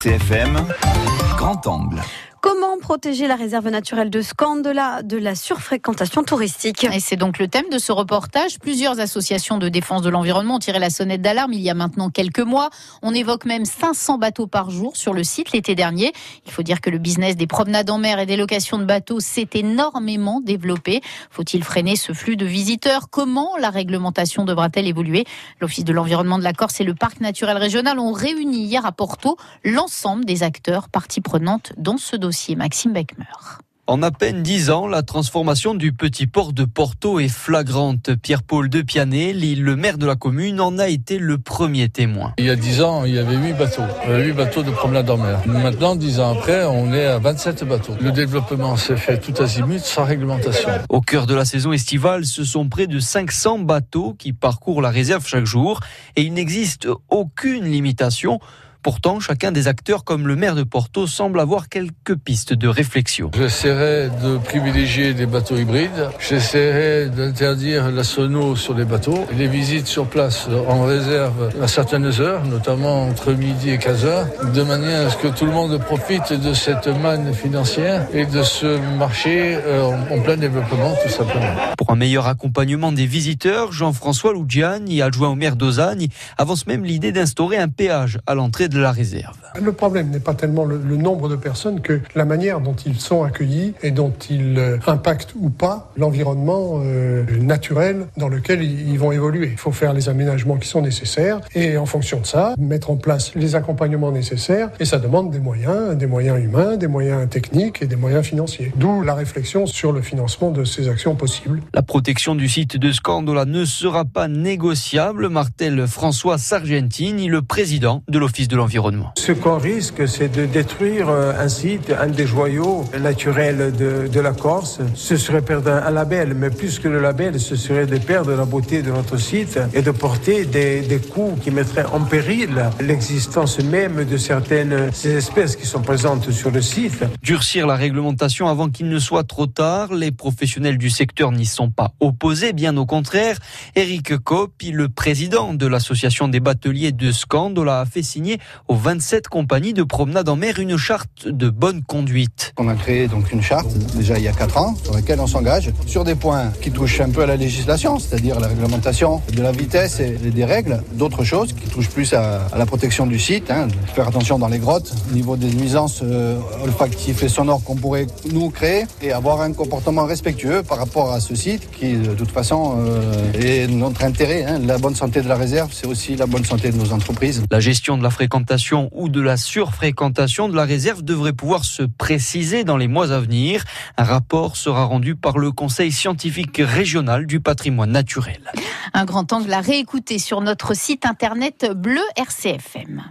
CFM, grand angle. Comment protéger la réserve naturelle de Scandola de la surfréquentation touristique? Et c'est donc le thème de ce reportage. Plusieurs associations de défense de l'environnement ont tiré la sonnette d'alarme il y a maintenant quelques mois. On évoque même 500 bateaux par jour sur le site l'été dernier. Il faut dire que le business des promenades en mer et des locations de bateaux s'est énormément développé. Faut-il freiner ce flux de visiteurs? Comment la réglementation devra-t-elle évoluer? L'Office de l'environnement de la Corse et le Parc naturel régional ont réuni hier à Porto l'ensemble des acteurs parties prenantes dans ce dossier. Maxime Beckmer. En à peine dix ans, la transformation du petit port de Porto est flagrante. Pierre-Paul de Pianet, le maire de la commune, en a été le premier témoin. Il y a dix ans, il y avait huit bateaux, huit bateaux de promenade en mer. Maintenant, dix ans après, on est à 27 bateaux. Le développement s'est fait tout azimut sans réglementation. Au cœur de la saison estivale, ce sont près de 500 bateaux qui parcourent la réserve chaque jour et il n'existe aucune limitation Pourtant, chacun des acteurs, comme le maire de Porto, semble avoir quelques pistes de réflexion. J'essaierai de privilégier des bateaux hybrides. J'essaierai d'interdire la sono sur les bateaux. Les visites sur place en réserve à certaines heures, notamment entre midi et 15 heures, de manière à ce que tout le monde profite de cette manne financière et de ce marché euh, en plein développement, tout simplement. Pour un meilleur accompagnement des visiteurs, Jean-François Lougiani, adjoint au maire d'Osagne, avance même l'idée d'instaurer un péage à l'entrée de la réserve. Le problème n'est pas tellement le, nombre de personnes que la manière dont ils sont accueillis et dont ils euh, impactent ou pas l'environnement euh, naturel dans lequel ils, vont évoluer. Il faut faire les aménagements qui sont nécessaires et en fonction de ça, mettre en place les accompagnements nécessaires et ça demande des moyens, des moyens humains, des moyens techniques et des moyens financiers. D'où la réflexion sur le financement de ces actions possibles. La protection du site de Scandola ne sera pas négociable, martèle François Sargentini, le président de l'Office de l'environnement. Ce qu'on risque, c'est de détruire euh, un site, un des joyaux naturels de, de la Corse. Ce serait perdre un label, mais plus que le label, ce serait de perdre la beauté de notre site et de porter des, des coûts qui mettraient en péril l'existence même de certaines ces espèces qui sont présentes sur le site. Durcir la réglementation avant qu'il ne soit trop tard, les professionnels du secteur n'y sont pas opposés, bien au contraire. Eric Kopp, le président de l'association des bateliers de Scandola, a fait signer aux 27 compagnies de promenade en mer une charte de bonne conduite. On a créé donc une charte déjà il y a 4 ans sur laquelle on s'engage sur des points qui touchent un peu à la législation, c'est-à-dire la réglementation de la vitesse et des règles, d'autres choses qui touchent plus à, la protection du site, hein, faire attention dans les grottes, au niveau des nuisances euh, olfactives et sonores qu'on pourrait nous créer et avoir un comportement respectueux par rapport à ce site qui de toute façon euh, est notre intérêt. Hein. La bonne santé de la réserve, c'est aussi la bonne santé de nos entreprises. La gestion de la ou de la surfréquentation de la réserve devrait pouvoir se préciser dans les mois à venir. Un rapport sera rendu par le Conseil scientifique régional du patrimoine naturel. Un grand angle à réécouter sur notre site internet bleu RCFM.